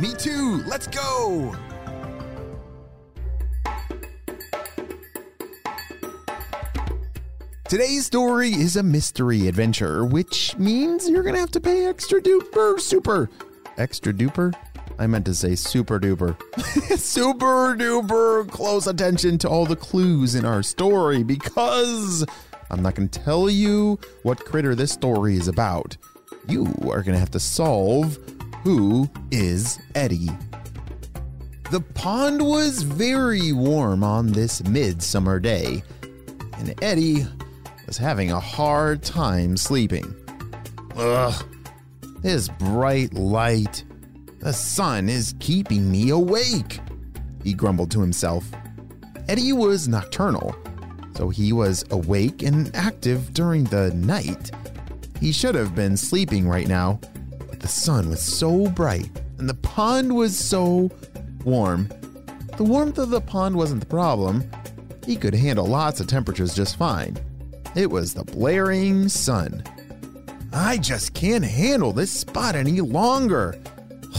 Me too! Let's go! Today's story is a mystery adventure, which means you're gonna have to pay extra duper super. Extra duper? I meant to say super duper. super duper close attention to all the clues in our story because I'm not gonna tell you what critter this story is about. You are gonna have to solve who is Eddie. The pond was very warm on this midsummer day, and Eddie was having a hard time sleeping. Ugh, this bright light, the sun is keeping me awake, he grumbled to himself. Eddie was nocturnal, so he was awake and active during the night. He should have been sleeping right now, the sun was so bright and the pond was so warm. The warmth of the pond wasn't the problem. He could handle lots of temperatures just fine. It was the blaring sun. I just can't handle this spot any longer.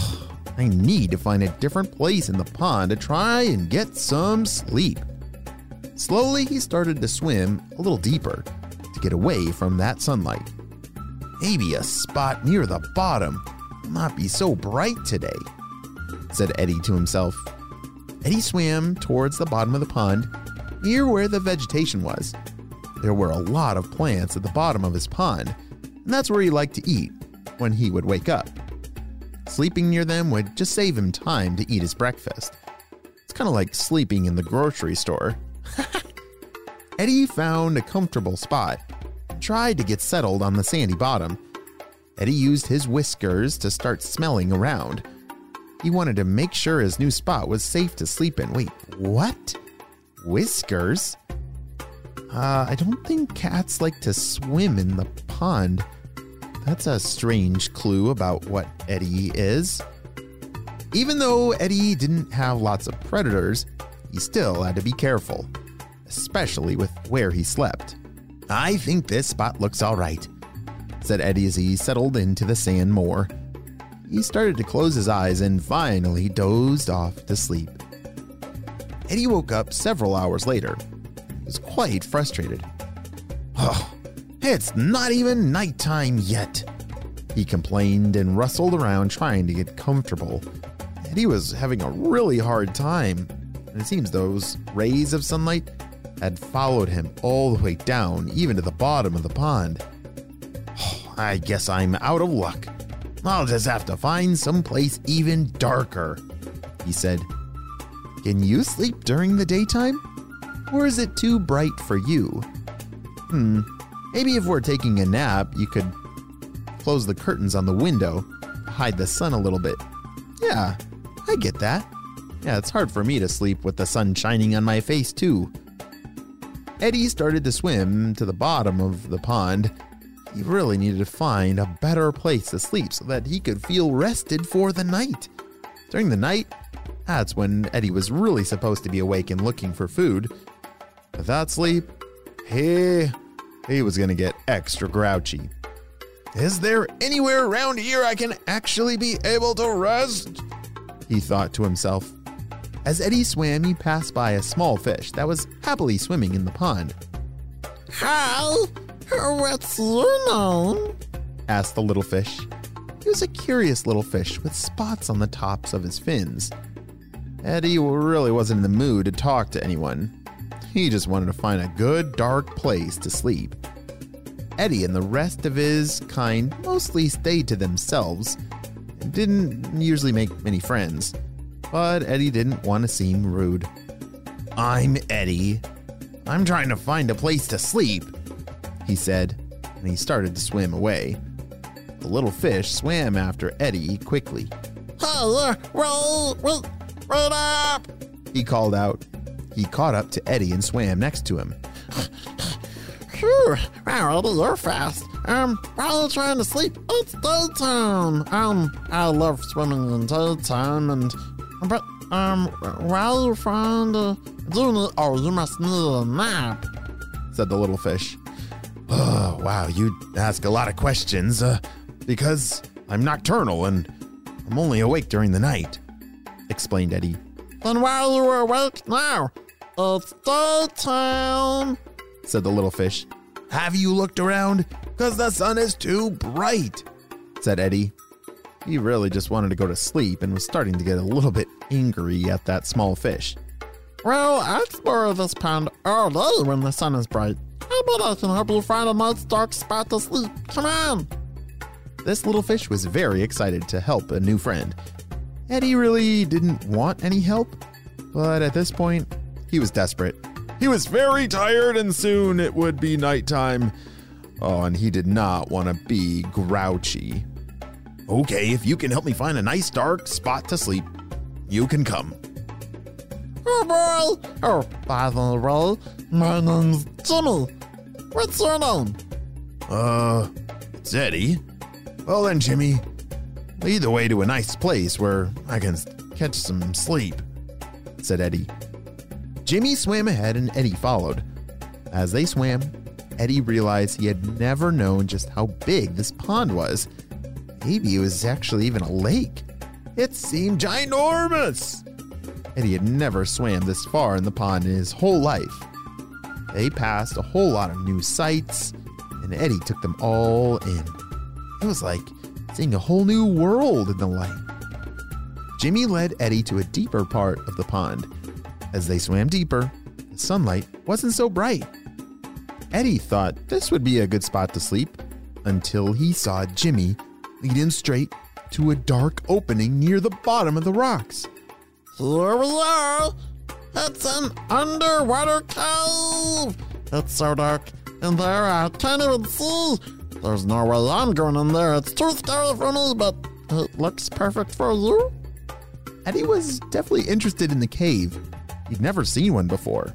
I need to find a different place in the pond to try and get some sleep. Slowly, he started to swim a little deeper to get away from that sunlight. Maybe a spot near the bottom will not be so bright today, said Eddie to himself. Eddie swam towards the bottom of the pond, near where the vegetation was. There were a lot of plants at the bottom of his pond, and that's where he liked to eat when he would wake up. Sleeping near them would just save him time to eat his breakfast. It's kind of like sleeping in the grocery store. Eddie found a comfortable spot, tried to get settled on the sandy bottom. Eddie used his whiskers to start smelling around. He wanted to make sure his new spot was safe to sleep in. Wait, what? Whiskers? Uh, I don't think cats like to swim in the pond. That's a strange clue about what Eddie is. Even though Eddie didn't have lots of predators, he still had to be careful, especially with where he slept. I think this spot looks all right, said Eddie as he settled into the sand more. He started to close his eyes and finally dozed off to sleep. Eddie woke up several hours later. He was quite frustrated. Oh, it's not even nighttime yet, he complained and rustled around trying to get comfortable. Eddie was having a really hard time, and it seems those rays of sunlight had followed him all the way down, even to the bottom of the pond. Oh, I guess I'm out of luck. I'll just have to find someplace even darker, he said. Can you sleep during the daytime? Or is it too bright for you? Hmm, maybe if we're taking a nap, you could close the curtains on the window, hide the sun a little bit. Yeah, I get that. Yeah, it's hard for me to sleep with the sun shining on my face, too. Eddie started to swim to the bottom of the pond. He really needed to find a better place to sleep so that he could feel rested for the night. During the night, that's when Eddie was really supposed to be awake and looking for food. Without sleep, he, he was going to get extra grouchy. Is there anywhere around here I can actually be able to rest? He thought to himself. As Eddie swam, he passed by a small fish that was happily swimming in the pond. Hi, what's your name? asked the little fish. He was a curious little fish with spots on the tops of his fins. Eddie really wasn't in the mood to talk to anyone. He just wanted to find a good, dark place to sleep. Eddie and the rest of his kind mostly stayed to themselves and didn't usually make many friends. But Eddie didn't want to seem rude. I'm Eddie. I'm trying to find a place to sleep, he said, and he started to swim away. The little fish swam after Eddie quickly. Roll, roll, wait, wait up! He called out. He caught up to Eddie and swam next to him. Phew, Eddie, you're fast. Um, while you're trying to sleep, it's daytime. Um, I love swimming in daytime, and but um, while you're trying to do it, oh, you must need a nap. said the little fish. Oh, wow, you ask a lot of questions, uh, because I'm nocturnal and I'm only awake during the night, explained Eddie. Then while you are awake now, it's daytime. said the little fish. Have you looked around? Because the sun is too bright, said Eddie. He really just wanted to go to sleep and was starting to get a little bit angry at that small fish. Well, I explore this pond all day when the sun is bright. I bet I can help you find a nice dark spot to sleep. Come on. This little fish was very excited to help a new friend. Eddie really didn't want any help, but at this point, he was desperate. He was very tired, and soon it would be nighttime. Oh, and he did not want to be grouchy. Okay, if you can help me find a nice dark spot to sleep, you can come. Oh boy! Oh, by the way, my name's Jimmy. What's your name? Uh, it's Eddie. Well then, Jimmy, lead the way to a nice place where I can catch some sleep, said Eddie. Jimmy swam ahead and Eddie followed. As they swam, Eddie realized he had never known just how big this pond was. Maybe it was actually even a lake. It seemed ginormous. Eddie had never swam this far in the pond in his whole life. They passed a whole lot of new sights, and Eddie took them all in. It was like seeing a whole new world in the light. Jimmy led Eddie to a deeper part of the pond. As they swam deeper, the sunlight wasn't so bright. Eddie thought this would be a good spot to sleep until he saw Jimmy lead him straight to a dark opening near the bottom of the rocks. Here we are. It's an underwater cave. It's so dark in there I can't even see. There's no way I'm going in there. It's too scary for me, but it looks perfect for you. Eddie was definitely interested in the cave. He'd never seen one before,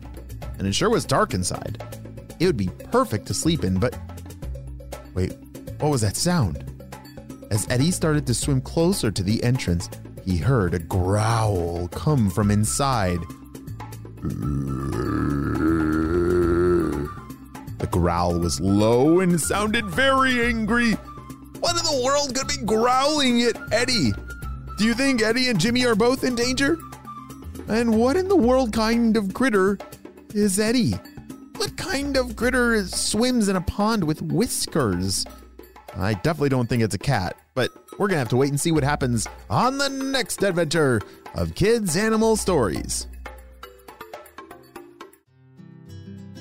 and it sure was dark inside. It would be perfect to sleep in, but. Wait, what was that sound? As Eddie started to swim closer to the entrance, he heard a growl come from inside. The growl was low and sounded very angry. What in the world could be growling at Eddie? Do you think Eddie and Jimmy are both in danger? And what in the world kind of critter is Eddie? What kind of critter swims in a pond with whiskers? I definitely don't think it's a cat, but we're gonna have to wait and see what happens on the next adventure of Kids Animal Stories.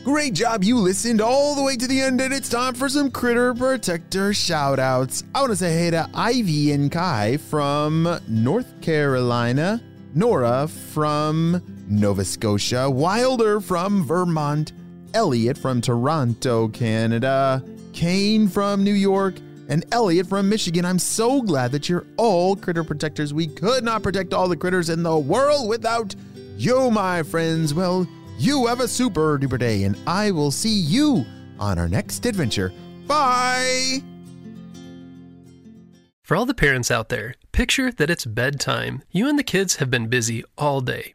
Great job, you listened all the way to the end, and it's time for some Critter Protector shoutouts. I want to say hey to Ivy and Kai from North Carolina, Nora from Nova Scotia, Wilder from Vermont, Elliot from Toronto, Canada, Kane from New York, and Elliot from Michigan. I'm so glad that you're all critter protectors. We could not protect all the critters in the world without you, my friends. Well, you have a super duper day, and I will see you on our next adventure. Bye! For all the parents out there, picture that it's bedtime. You and the kids have been busy all day.